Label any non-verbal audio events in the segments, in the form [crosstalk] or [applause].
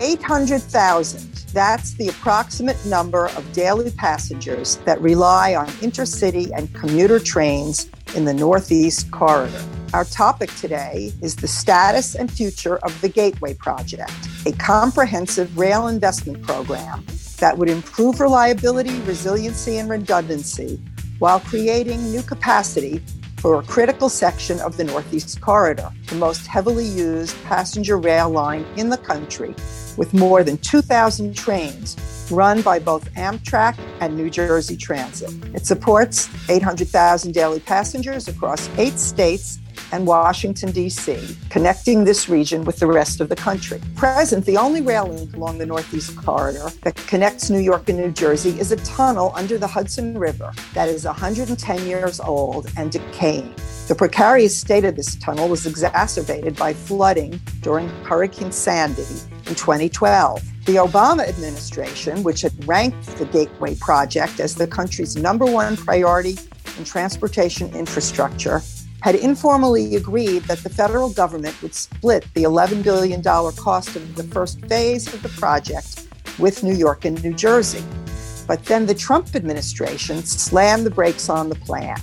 800,000. That's the approximate number of daily passengers that rely on intercity and commuter trains in the Northeast Corridor. Our topic today is the status and future of the Gateway Project, a comprehensive rail investment program that would improve reliability, resiliency, and redundancy while creating new capacity for a critical section of the Northeast Corridor, the most heavily used passenger rail line in the country, with more than 2,000 trains run by both Amtrak and New Jersey Transit. It supports 800,000 daily passengers across eight states and Washington, D.C., connecting this region with the rest of the country. Present, the only rail link along the Northeast Corridor that connects New York and New Jersey is a tunnel under the Hudson River that is 110 years old and decaying. The precarious state of this tunnel was exacerbated by flooding during Hurricane Sandy in 2012. The Obama administration, which had ranked the Gateway Project as the country's number one priority in transportation infrastructure, had informally agreed that the federal government would split the $11 billion cost of the first phase of the project with New York and New Jersey. But then the Trump administration slammed the brakes on the plan,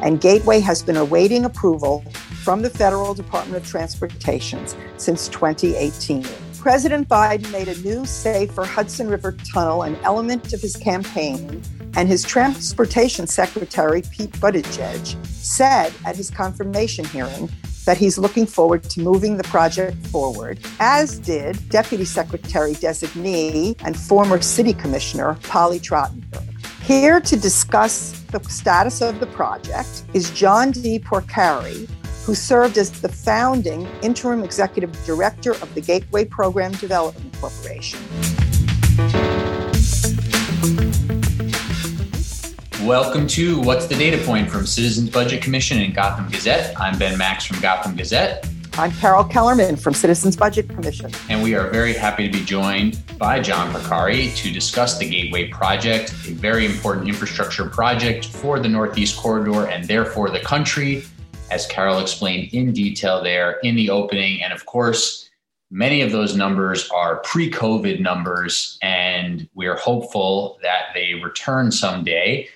and Gateway has been awaiting approval from the Federal Department of Transportation since 2018. President Biden made a new, safer Hudson River tunnel an element of his campaign and his transportation secretary, Pete Buttigieg, said at his confirmation hearing that he's looking forward to moving the project forward, as did Deputy Secretary designee and former City Commissioner Polly Trottenberg. Here to discuss the status of the project is John D. Porcari, who served as the founding interim executive director of the Gateway Program Development Corporation. Welcome to What's the Data Point from Citizens Budget Commission and Gotham Gazette. I'm Ben Max from Gotham Gazette. I'm Carol Kellerman from Citizens Budget Commission. And we are very happy to be joined by John Porcari to discuss the Gateway Project, a very important infrastructure project for the Northeast Corridor and therefore the country, as Carol explained in detail there in the opening. And of course, many of those numbers are pre COVID numbers, and we are hopeful that they return someday.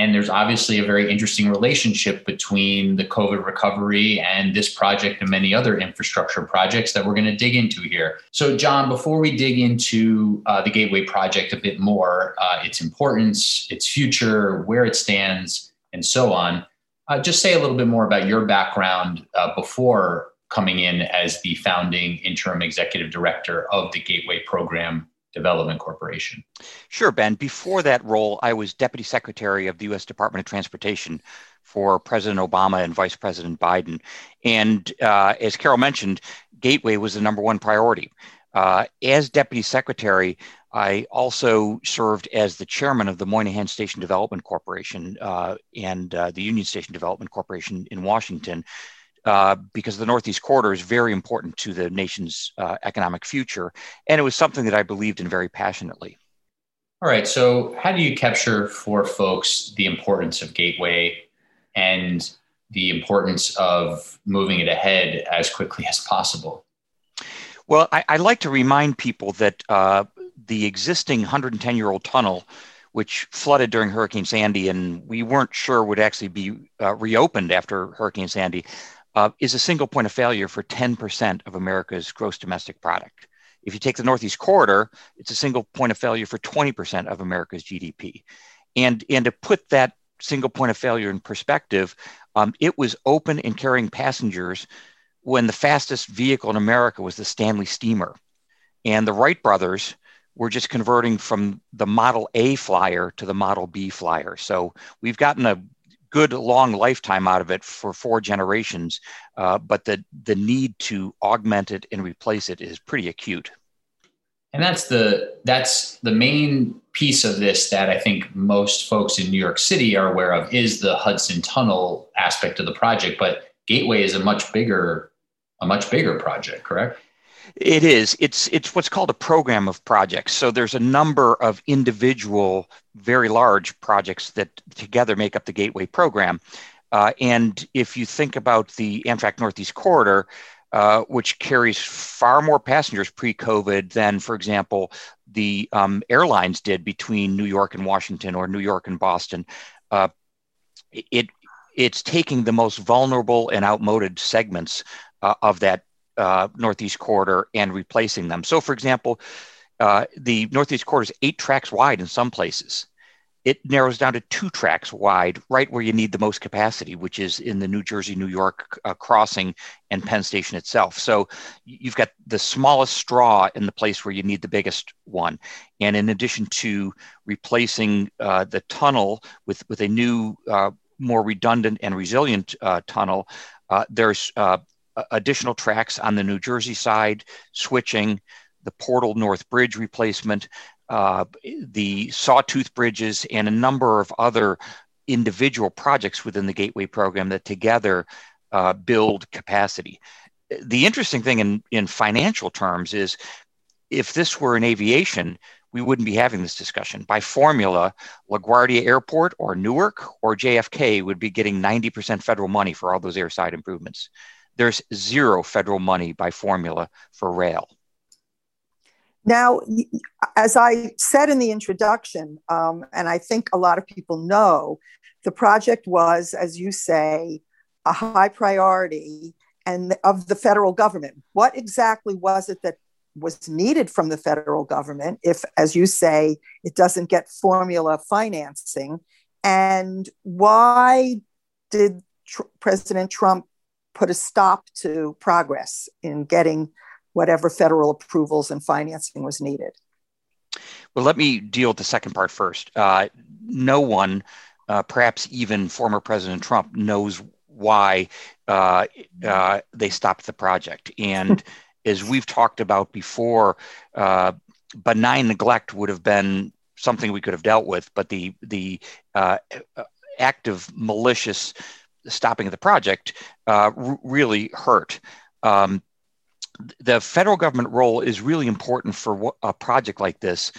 And there's obviously a very interesting relationship between the COVID recovery and this project and many other infrastructure projects that we're going to dig into here. So, John, before we dig into uh, the Gateway Project a bit more, uh, its importance, its future, where it stands, and so on, uh, just say a little bit more about your background uh, before coming in as the founding interim executive director of the Gateway Program Development Corporation. Sure, Ben. Before that role, I was Deputy Secretary of the U.S. Department of Transportation for President Obama and Vice President Biden. And uh, as Carol mentioned, Gateway was the number one priority. Uh, as Deputy Secretary, I also served as the chairman of the Moynihan Station Development Corporation uh, and uh, the Union Station Development Corporation in Washington, uh, because the Northeast Corridor is very important to the nation's uh, economic future. And it was something that I believed in very passionately. All right. So, how do you capture for folks the importance of Gateway and the importance of moving it ahead as quickly as possible? Well, I, I like to remind people that uh, the existing 110 year old tunnel which flooded during Hurricane Sandy and we weren't sure would actually be uh, reopened after Hurricane Sandy uh, is a single point of failure for 10% of America's gross domestic product. If you take the Northeast Corridor, it's a single point of failure for 20% of America's GDP. And, and to put that single point of failure in perspective, um, it was open and carrying passengers when the fastest vehicle in America was the Stanley Steamer. And the Wright brothers were just converting from the Model A flyer to the Model B flyer. So we've gotten a good long lifetime out of it for four generations, uh, but the the need to augment it and replace it is pretty acute. And that's the that's the main piece of this that I think most folks in New York City are aware of is the Hudson Tunnel aspect of the project. But Gateway is a much bigger a much bigger project, correct? It is. It's it's what's called a program of projects. So there's a number of individual, very large projects that together make up the Gateway program. Uh, and if you think about the Amtrak Northeast Corridor, uh, which carries far more passengers pre-COVID than, for example, the um, airlines did between New York and Washington or New York and Boston. Uh, it it's taking the most vulnerable and outmoded segments uh, of that uh, Northeast corridor and replacing them. So, for example, uh, the Northeast corridor is eight tracks wide in some places it narrows down to two tracks wide, right where you need the most capacity, which is in the New Jersey New York uh, crossing and Penn Station itself. So you've got the smallest straw in the place where you need the biggest one. And in addition to replacing uh, the tunnel with, with a new, uh, more redundant and resilient uh, tunnel, uh, there's uh, additional tracks on the New Jersey side, switching the Portal North Bridge replacement, uh, the Sawtooth Bridges, and a number of other individual projects within the Gateway program that together uh, build capacity. The interesting thing in, in financial terms is if this were in aviation, we wouldn't be having this discussion. By formula, LaGuardia Airport or Newark or JFK would be getting 90% federal money for all those airside improvements. There's zero federal money by formula for rail. Now, as I said in the introduction, um, and I think a lot of people know, the project was, as you say, a high priority and of the federal government. What exactly was it that was needed from the federal government if, as you say, it doesn't get formula financing? And why did tr- President Trump put a stop to progress in getting whatever federal approvals and financing was needed. Well, let me deal with the second part first. Uh, no one, uh, perhaps even former President Trump, knows why uh, uh they stopped the project. And [laughs] as we've talked about before, uh, benign neglect would have been something we could have dealt with, but the the uh, active malicious stopping the project r- really hurt. Um, the federal government role is really important for a project like this,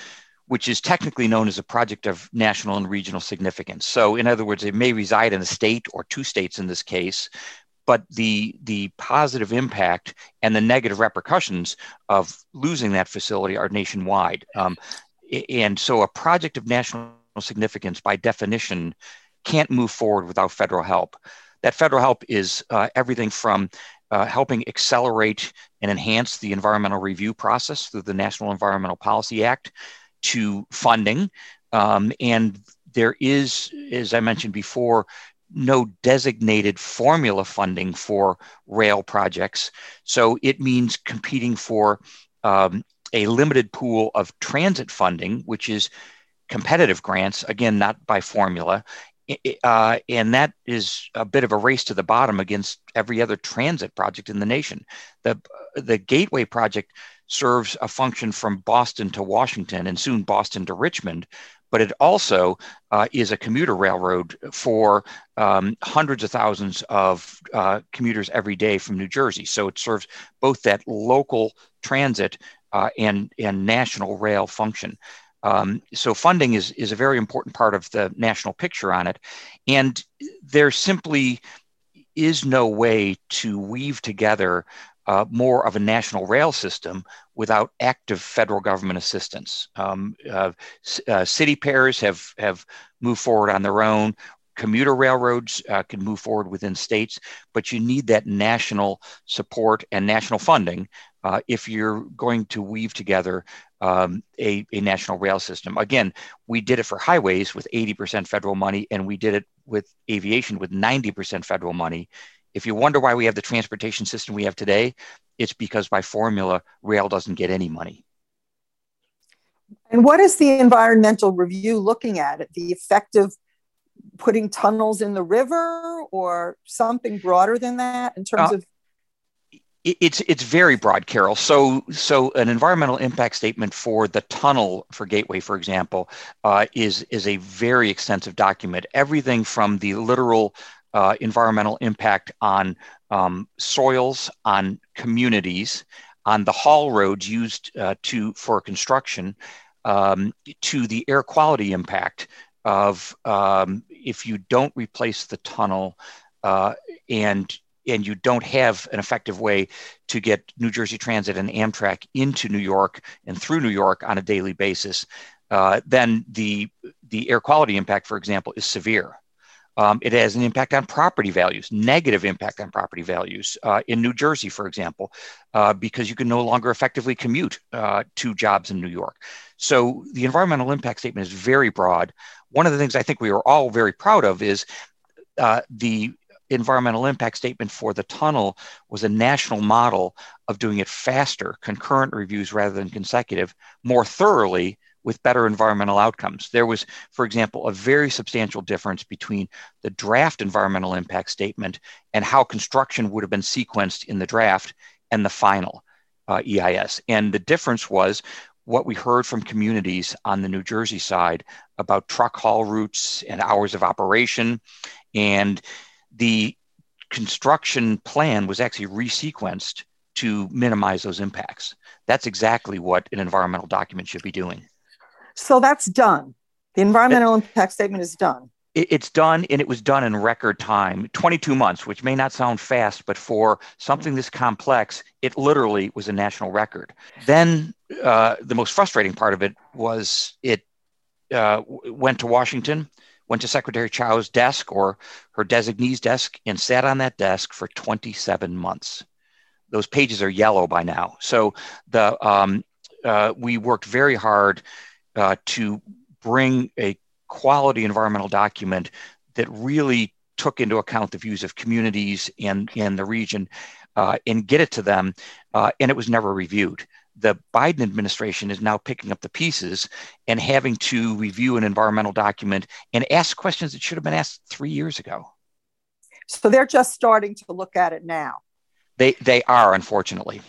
which is technically known as a project of national and regional significance. So, in other words, it may reside in a state or two states in this case, but the the positive impact and the negative repercussions of losing that facility are nationwide. Um, and so, a project of national significance, by definition, can't move forward without federal help. That federal help is uh, everything from uh, helping accelerate and enhance the environmental review process through the National Environmental Policy Act to funding. Um, and there is, as I mentioned before, no designated formula funding for rail projects. So it means competing for um, a limited pool of transit funding, which is competitive grants, again, not by formula, uh, and that is a bit of a race to the bottom against every other transit project in the nation. The the Gateway project serves a function from Boston to Washington and soon Boston to Richmond, but it also uh, is a commuter railroad for um, hundreds of thousands of uh, commuters every day from New Jersey. So it serves both that local transit uh, and and national rail function. Um, so funding is is a very important part of the national picture on it, and there simply is no way to weave together uh, more of a national rail system without active federal government assistance. Um, uh, uh, city pairs have have moved forward on their own. Commuter railroads uh, can move forward within states, but you need that national support and national funding uh, if you're going to weave together um, a, a national rail system. Again, we did it for highways with 80% federal money, and we did it with aviation with 90% federal money. If you wonder why we have the transportation system we have today, it's because by formula, rail doesn't get any money. And what is the environmental review looking at? The effect of putting tunnels in the river or something broader than that in terms uh, of it's it's very broad, Carol. So so an environmental impact statement for the tunnel for Gateway, for example, uh, is is a very extensive document. Everything from the literal uh, environmental impact on um, soils, on communities, on the haul roads used uh, to for construction, um, to the air quality impact of um, if you don't replace the tunnel uh, and and you don't have an effective way to get New Jersey Transit and Amtrak into New York and through New York on a daily basis, uh, then the the air quality impact, for example, is severe. Um, it has an impact on property values, negative impact on property values uh, in New Jersey, for example, uh, because you can no longer effectively commute uh, to jobs in New York. So the environmental impact statement is very broad. One of the things I think we are all very proud of is uh, the environmental impact statement for the tunnel was a national model of doing it faster, concurrent reviews rather than consecutive, more thoroughly with better environmental outcomes. There was, for example, a very substantial difference between the draft environmental impact statement and how construction would have been sequenced in the draft and the final uh, EIS. And the difference was what we heard from communities on the New Jersey side about truck haul routes and hours of operation. And the construction plan was actually resequenced to minimize those impacts. That's exactly what an environmental document should be doing. So that's done. The environmental it, impact statement is done. It, it's done, and it was done in record time 22 months, which may not sound fast, but for something this complex, it literally was a national record. Then uh, the most frustrating part of it was it uh, went to Washington, went to Secretary Chao's desk or her designee's desk, and sat on that desk for 27 months. Those pages are yellow by now. So the um, uh, we worked very hard uh, to bring a quality environmental document that really took into account the views of communities and in the region uh, and get it to them. Uh, and it was never reviewed. The Biden administration is now picking up the pieces and having to review an environmental document and ask questions that should have been asked three years ago. So they're just starting to look at it now. They they are, unfortunately.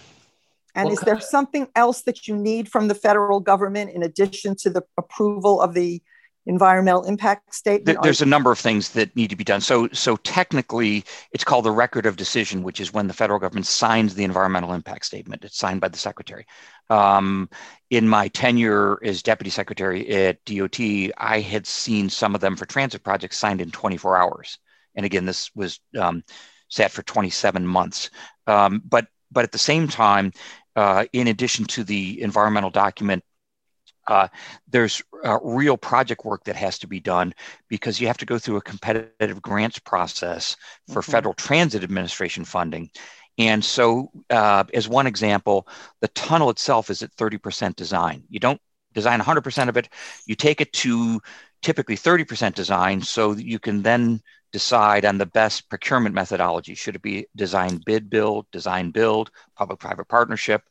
And well, is there something else that you need from the federal government in addition to the approval of the environmental impact statement? There's a number of things that need to be done. So, so technically, it's called the record of decision, which is when the federal government signs the environmental impact statement. It's signed by the secretary. Um, in my tenure as deputy secretary at DOT, I had seen some of them for transit projects signed in 24 hours. And again, this was um, sat for 27 months. Um, but but at the same time, uh, in addition to the environmental document, uh, there's uh, real project work that has to be done because you have to go through a competitive grants process for mm-hmm. Federal Transit Administration funding. And so, uh, as one example, the tunnel itself is at 30% design. You don't design 100% of it, you take it to typically 30% design so that you can then decide on the best procurement methodology. Should it be design bid build, design build, public private partnership,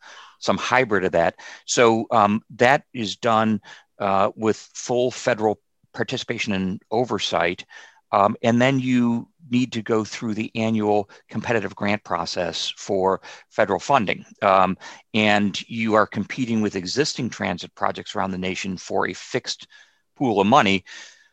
some hybrid of that? So um, that is done uh, with full federal participation and oversight. Um, and then you need to go through the annual competitive grant process for federal funding. Um, and you are competing with existing transit projects around the nation for a fixed pool of money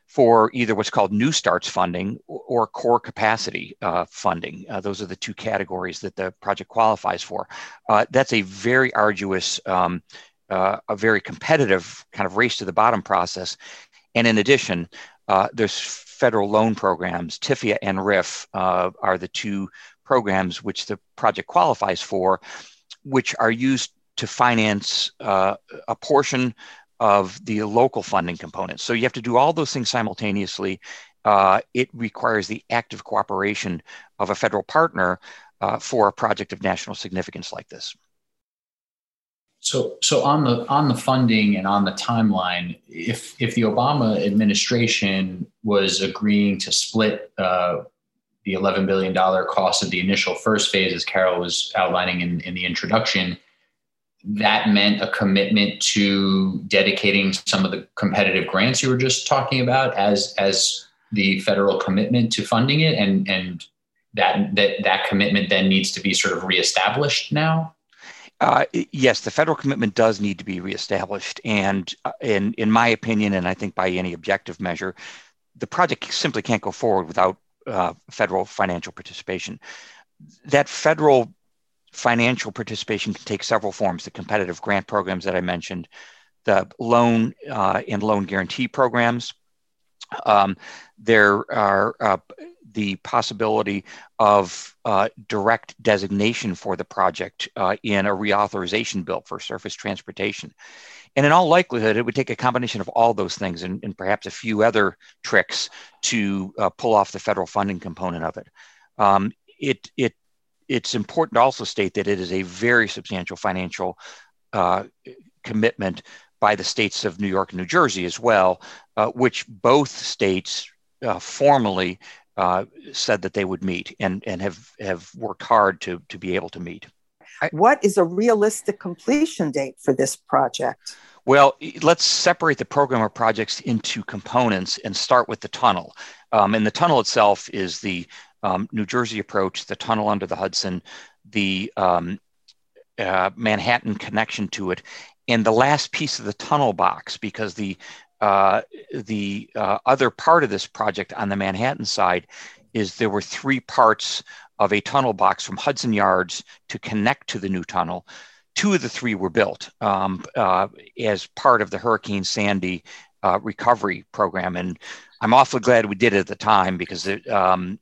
for either what's called New Starts funding or core capacity uh, funding. Uh, those are the two categories that the project qualifies for. Uh, that's a very arduous, um, uh, a very competitive kind of race to the bottom process. And in addition, uh, there's federal loan programs. TIFIA and RRIF uh, are the two programs which the project qualifies for, which are used to finance a portion of the local funding components. So you have to do all those things simultaneously. Uh, it requires the active cooperation of a federal partner uh, for a project of national significance like this. So, so on the on the funding and on the timeline, if if the Obama administration was agreeing to split uh, the 11 billion dollar cost of the initial first phase, as Carol was outlining in, in the introduction, that meant a commitment to dedicating some of the competitive grants you were just talking about as as the federal commitment to funding it? And and that that that commitment then needs to be sort of reestablished now? Uh, yes, the federal commitment does need to be reestablished, and uh, in in my opinion, and I think by any objective measure, the project simply can't go forward without uh, federal financial participation. That federal financial participation can take several forms the competitive grant programs that I mentioned, the loan uh, and loan guarantee programs. Um, there are uh, the possibility of uh, direct designation for the project uh, in a reauthorization bill for surface transportation. And in all likelihood, it would take a combination of all those things and, and perhaps a few other tricks to uh, pull off the federal funding component of it. Um, it, it it's important to also state that it is a very substantial financial uh, commitment by the states of New York and New Jersey as well, uh, which both states uh, formally uh, said that they would meet and, and have, have worked hard to, to be able to meet. What is a realistic completion date for this project? Well, let's separate the program of projects into components and start with the tunnel. Um, and the tunnel itself is the um, New Jersey approach, the tunnel under the Hudson, the um, uh, Manhattan connection to it, and the last piece of the tunnel box, because the uh, the uh, other part of this project on the Manhattan side is there were three parts of a tunnel box from Hudson Yards to connect to the new tunnel. Two of the three were built um, uh, as part of the Hurricane Sandy uh, recovery program, and I'm awfully glad we did it at the time because it, um,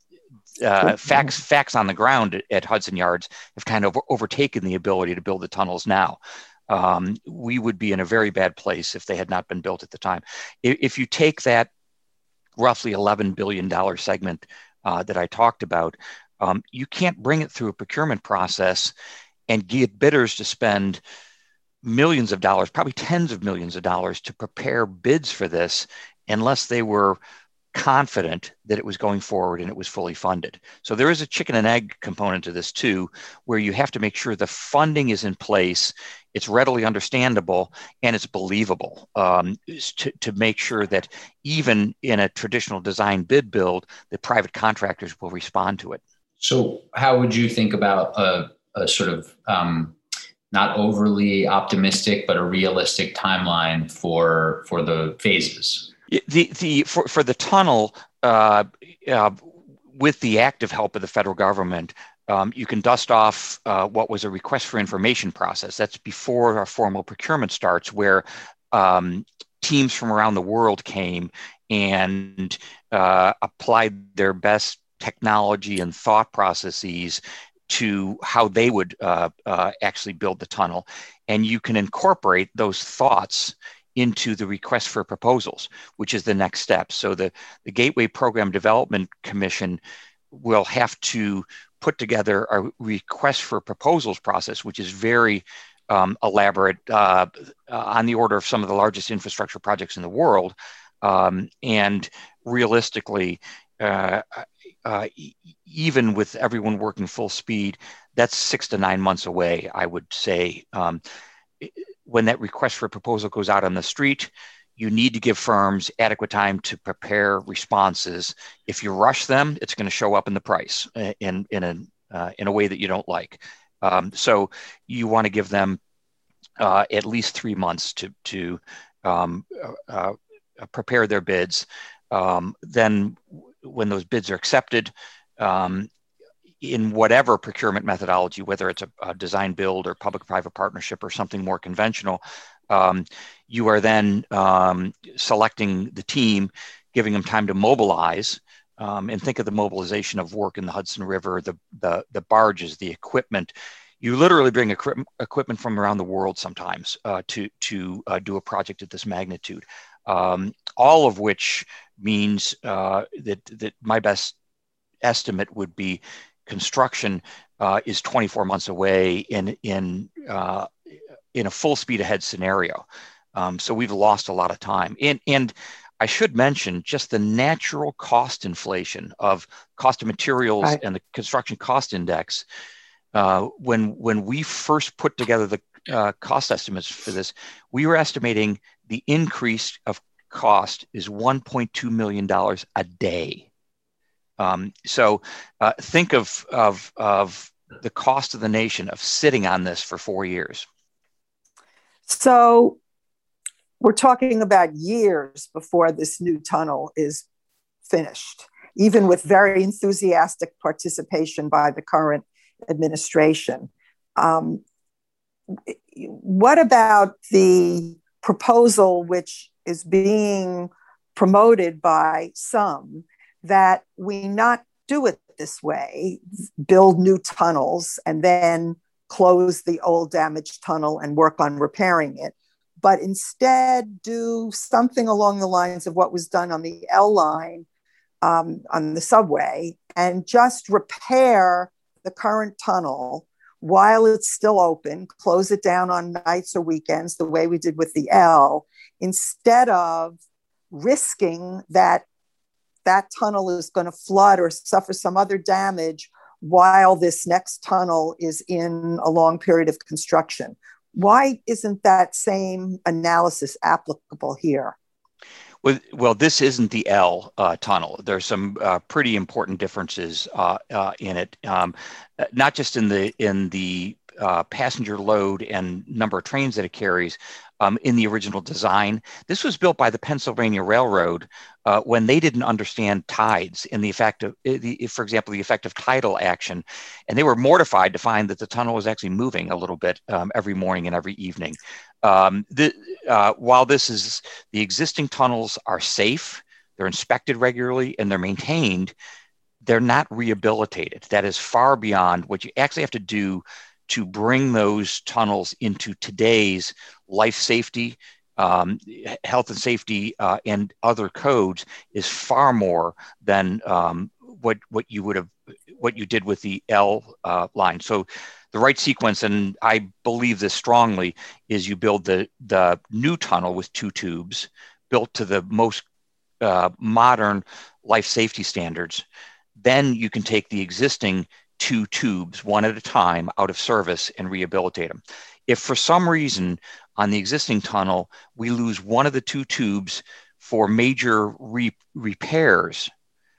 uh, facts facts on the ground at Hudson Yards have kind of overtaken the ability to build the tunnels now. Um, we would be in a very bad place if they had not been built at the time. If, if you take that roughly $11 billion segment uh, that I talked about, um, you can't bring it through a procurement process and get bidders to spend millions of dollars, probably tens of millions of dollars, to prepare bids for this unless they were confident that it was going forward and it was fully funded. So there is a chicken and egg component to this too, where you have to make sure the funding is in place, it's readily understandable, and it's believable um, to, to make sure that even in a traditional design bid build, the private contractors will respond to it. So, how would you think about a, a sort of um, not overly optimistic, but a realistic timeline for for the phases? The the for, for the tunnel, uh, uh, with the active help of the federal government, um, you can dust off uh, what was a request for information process. That's before our formal procurement starts, where um, teams from around the world came and uh, applied their best technology and thought processes to how they would uh, uh, actually build the tunnel. And you can incorporate those thoughts into the request for proposals, which is the next step. So the, the Gateway Program Development Commission will have to put together a request for proposals process, which is very um, elaborate uh, uh, on the order of some of the largest infrastructure projects in the world. Um, and realistically, uh, uh even with everyone working full speed, that's six to nine months away, I would say. Um, when that request for proposal goes out on the street, you need to give firms adequate time to prepare responses. If you rush them, it's going to show up in the price uh, in in a uh, in a way that you don't like. Um, so you want to give them uh, at least three months to to um, uh, uh prepare their bids. Um, then, when those bids are accepted, um, in whatever procurement methodology, whether it's a, a design build or public private partnership or something more conventional, um, you are then um, selecting the team, giving them time to mobilize. Um, and think of the mobilization of work in the Hudson River, the, the, the barges, the equipment. You literally bring equipment, from around the world sometimes uh, to, to uh, do a project at this magnitude. Um, all of which means uh, that, that my best estimate would be construction uh, is 24 months away in in uh, in a full speed ahead scenario. Um, so we've lost a lot of time. And and I should mention just the natural cost inflation of cost of materials right. and the construction cost index. Uh, when when we first put together the uh, cost estimates for this, we were estimating the increase of cost is 1.2 million dollars a day um, so uh, think of, of, of the cost of the nation of sitting on this for four years. So we're talking about years before this new tunnel is finished, even with very enthusiastic participation by the current administration. Um, what about the proposal which is being promoted by some that we not do it this way, build new tunnels, and then close the old damaged tunnel and work on repairing it, but instead do something along the lines of what was done on the L line um, on the subway and just repair the current tunnel while it's still open, close it down on nights or weekends, the way we did with the L, instead of risking that that tunnel is going to flood or suffer some other damage while this next tunnel is in a long period of construction. Why isn't that same analysis applicable here? Well, this isn't the L uh, tunnel. There's some uh, pretty important differences uh, uh in it, um, not just in the in the uh, passenger load and number of trains that it carries, um, in the original design. This was built by the Pennsylvania Railroad uh, when they didn't understand tides and the effect of, the, for example, the effect of tidal action. And they were mortified to find that the tunnel was actually moving a little bit um, every morning and every evening. Um, the, uh, while this is, the existing tunnels are safe, they're inspected regularly, and they're maintained, they're not rehabilitated. That is far beyond what you actually have to do to bring those tunnels into today's life safety, um, health and safety, uh, and other codes is far more than um, what what you would have what you did with the L uh, line. So the right sequence, and I believe this strongly, is you build the the new tunnel with two tubes built to the most uh, modern life safety standards. Then you can take the existing two tubes, one at a time, out of service and rehabilitate them. If for some reason on the existing tunnel we lose one of the two tubes for major re- repairs,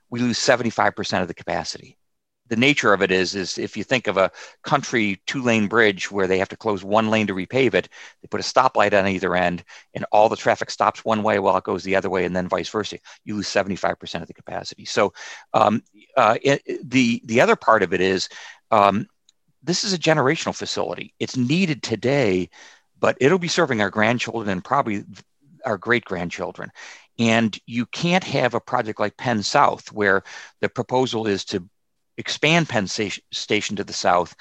we lose 75% of the capacity. The nature of it is is if you think of a country two lane bridge where they have to close one lane to repave it they put a stoplight on either end and all the traffic stops one way while it goes the other way and then vice versa you lose 75% of the capacity. So um, uh, it, the the other part of it is um, this is a generational facility it's needed today but it'll be serving our grandchildren and probably our great grandchildren and you can't have a project like Penn South, where the proposal is to expand Penn Station to the south,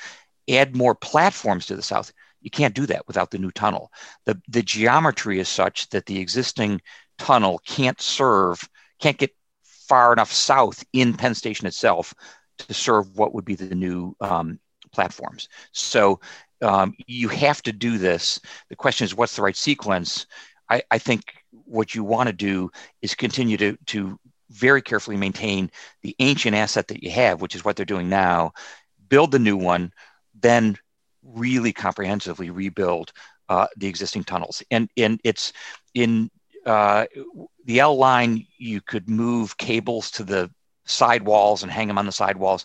add more platforms to the south. You can't do that without the new tunnel. The, the geometry is such that the existing tunnel can't serve, can't get far enough south in Penn Station itself to serve what would be the new um, platforms. So um, you have to do this. The question is, what's the right sequence? I, I think what you want to do is continue to, to very carefully maintain the ancient asset that you have, which is what they're doing now, build the new one, then really comprehensively rebuild uh, the existing tunnels. And, and it's in uh, the L line, you could move cables to the side walls and hang them on the side walls.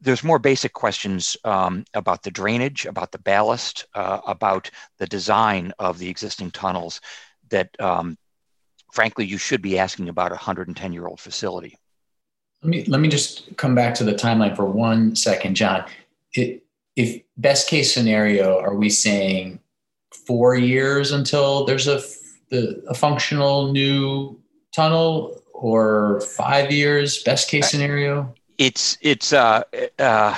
There's more basic questions um, about the drainage, about the ballast, uh, about the design of the existing tunnels that um, frankly, you should be asking about a 110 year old facility. Let me, let me just come back to the timeline for one second, John. It, if best case scenario, are we saying four years until there's a, the, a functional new tunnel or five years best case scenario? It's, it's, uh, uh,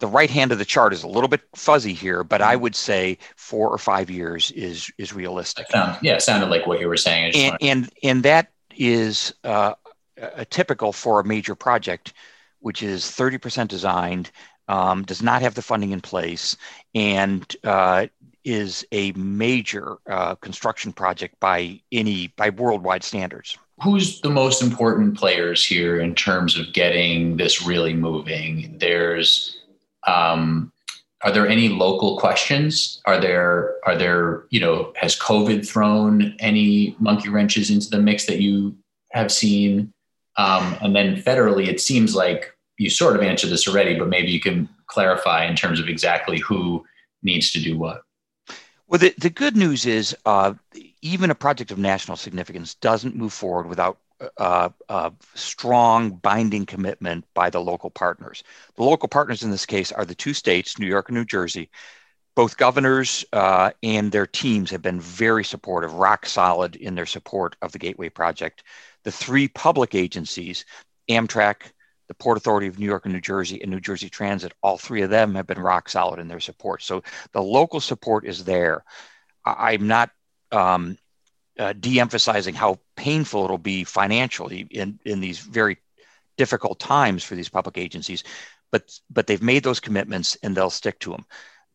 the right hand of the chart is a little bit fuzzy here, but I mm-hmm. would say four or five years is is realistic. Sound, yeah, it sounded like what you were saying. And, and, and that is uh, a typical for a major project, which is thirty percent designed, um, does not have the funding in place, and uh, is a major uh, construction project by any by worldwide standards who's the most important players here in terms of getting this really moving there's um, are there any local questions? Are there are there you know has COVID thrown any monkey wrenches into the mix that you have seen? Um, and then federally, it seems like you sort of answered this already, but maybe you can clarify in terms of exactly who needs to do what. Well, the, the good news is uh, even a project of national significance doesn't move forward without uh, uh, strong binding commitment by the local partners. The local partners in this case are the two states, New York and New Jersey. Both governors uh, and their teams have been very supportive, rock solid in their support of the Gateway Project. The three public agencies, Amtrak, the Port Authority of New York and New Jersey, and New Jersey Transit. All three of them have been rock solid in their support. So the local support is there. I'm not um, uh, de-emphasizing how painful it'll be financially in, in these very difficult times for these public agencies, but but they've made those commitments and they'll stick to them.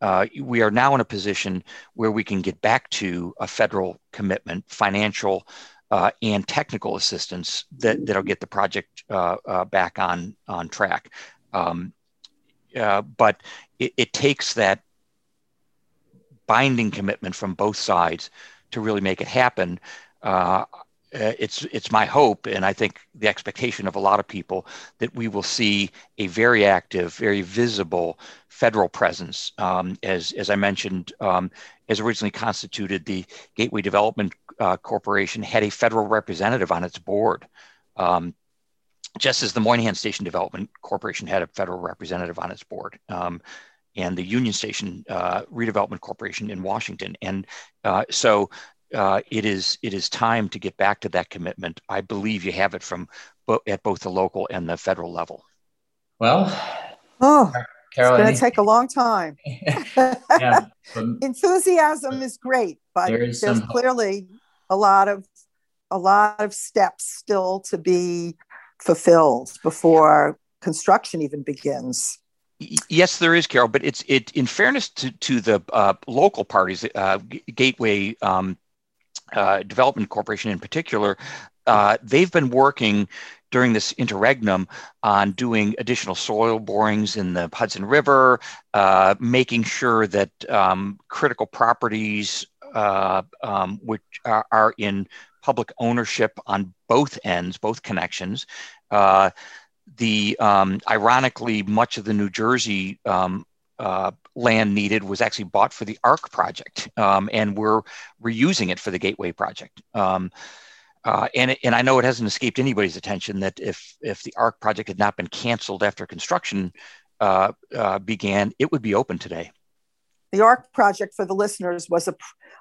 Uh, we are now in a position where we can get back to a federal commitment, financial uh, and technical assistance that that'll get the project uh, uh back on on track. Um, uh, but it, it takes that binding commitment from both sides to really make it happen. Uh, it's it's my hope, and I think the expectation of a lot of people that we will see a very active, very visible federal presence. Um, as as I mentioned, um, as originally constituted, the Gateway Development uh, Corporation had a federal representative on its board. Um, just as the Moynihan Station Development Corporation had a federal representative on its board. Um, and the Union Station uh, Redevelopment Corporation in Washington. And uh, so uh, it is it is time to get back to that commitment. I believe you have it from bo- at both the local and the federal level. Well, oh, Carol, it's going to take a long time. [laughs] yeah, [laughs] Enthusiasm is great, but there's clearly a lot of a lot of steps still to be fulfilled before construction even begins. Yes, there is, Carol. But it's it. In fairness to to the uh, local parties, uh, Gateway um, uh, Development Corporation in particular, uh, they've been working during this interregnum on doing additional soil borings in the Hudson River, uh, making sure that um, critical properties uh, um, which are, are, in public ownership on both ends, both connections. The um, ironically, much of the New Jersey um, uh, land needed was actually bought for the ARC project, um, and we're reusing it for the Gateway project. Um, uh, and, and I know it hasn't escaped anybody's attention that if if the ARC project had not been canceled after construction uh, uh, began, it would be open today. The ARC project, for the listeners, was a,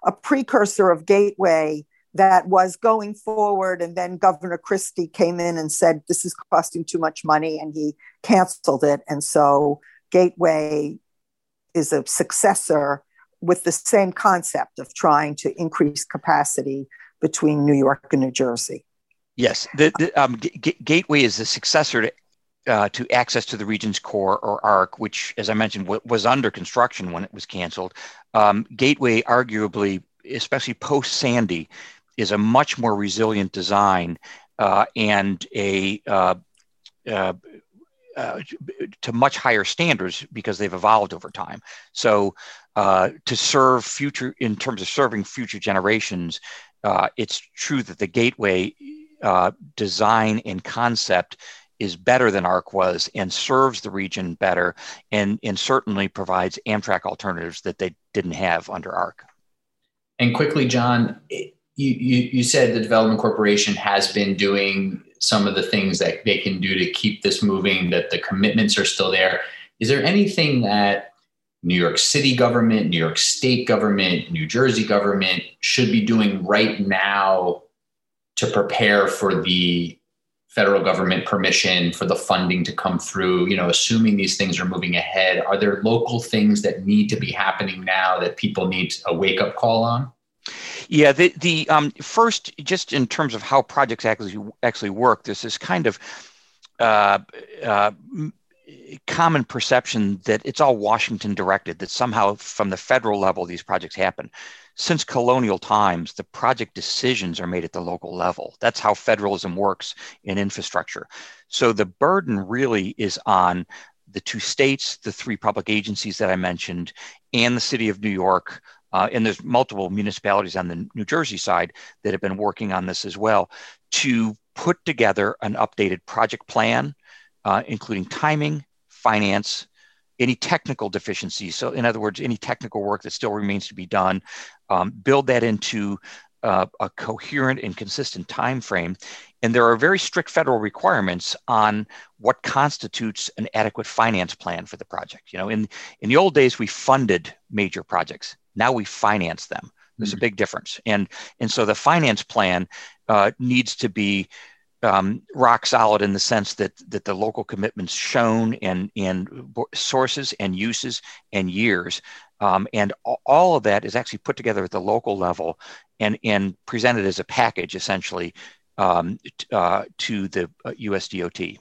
a precursor of Gateway that was going forward, and then Governor Christie came in and said this is costing too much money, and he canceled it. And so Gateway is a successor with the same concept of trying to increase capacity between New York and New Jersey. Yes, the, the um, G- Gateway is the successor to uh, to access to the region's core or ARC, which, as I mentioned, w- was under construction when it was canceled. Um, Gateway, arguably, especially post Sandy, is a much more resilient design uh, and a uh, uh uh, to much higher standards because they've evolved over time. So, uh, to serve future, in terms of serving future generations, it's true that the gateway design and concept is better than ARC was and serves the region better and, and certainly provides Amtrak alternatives that they didn't have under ARC. And quickly, John, you, you, said the Development Corporation has been doing some of the things that they can do to keep this moving, that the commitments are still there. Is there anything that New York City government, New York state government, New Jersey government should be doing right now to prepare for the federal government permission for the funding to come through you know assuming these things are moving ahead are there local things that need to be happening now that people need a wake up call on yeah, the the um, first, just in terms of how projects actually actually work, there's this kind of uh, uh, common perception that it's all Washington directed. That somehow from the federal level these projects happen. Since colonial times, the project decisions are made at the local level. That's how federalism works in infrastructure. So the burden really is on the two states, the three public agencies that I mentioned, and the city of New York uh, and there's multiple municipalities on the New Jersey side that have been working on this as well to put together an updated project plan, uh, including timing, finance, any technical deficiencies. So, in other words, any technical work that still remains to be done, um, build that into uh, a coherent and consistent time frame. And there are very strict federal requirements on what constitutes an adequate finance plan for the project. You know, in in the old days, we funded major projects. Now we finance them. There's mm-hmm. a big difference, and and so the finance plan uh, needs to be um, rock solid in the sense that that the local commitments shown and and sources and uses and years, um, and all of that is actually put together at the local level and and presented as a package essentially um, uh, to the USDOT.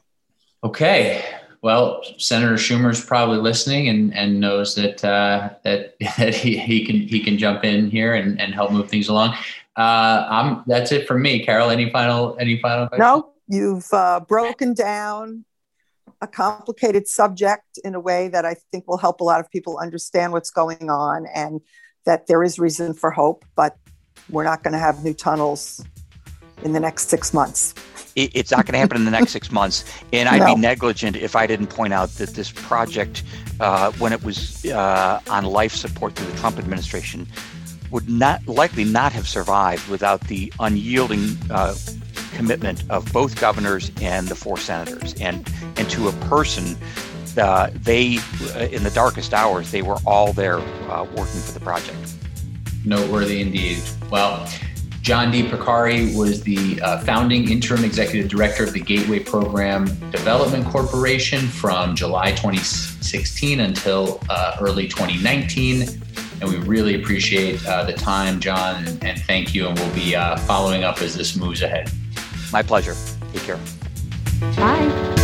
Uh, okay. Well, Senator Schumer's probably listening and, and knows that uh, that [laughs] that he, he can he can jump in here and, and help move things along. Uh, I'm that's it for me. Carol, any final any final? Questions? No, you've uh, broken down a complicated subject in a way that I think will help a lot of people understand what's going on and that there is reason for hope, but we're not going to have new tunnels in the next six months. It's not going to happen in the next six months. And I'd no. be negligent if I didn't point out that this project, uh, when it was uh, on life support through the Trump administration, would not likely not have survived without the unyielding uh, commitment of both governors and the four senators. And and to a person, uh, they uh, in the darkest hours they were all there uh, working for the project. Noteworthy indeed. Well. John D. Porcari was the uh, founding interim executive director of the Gateway Program Development Corporation from July 2016 until uh, early 2019. And we really appreciate uh, the time, John, and, and, thank you. And we'll be uh, following up as this moves ahead. My pleasure. Take care. Bye.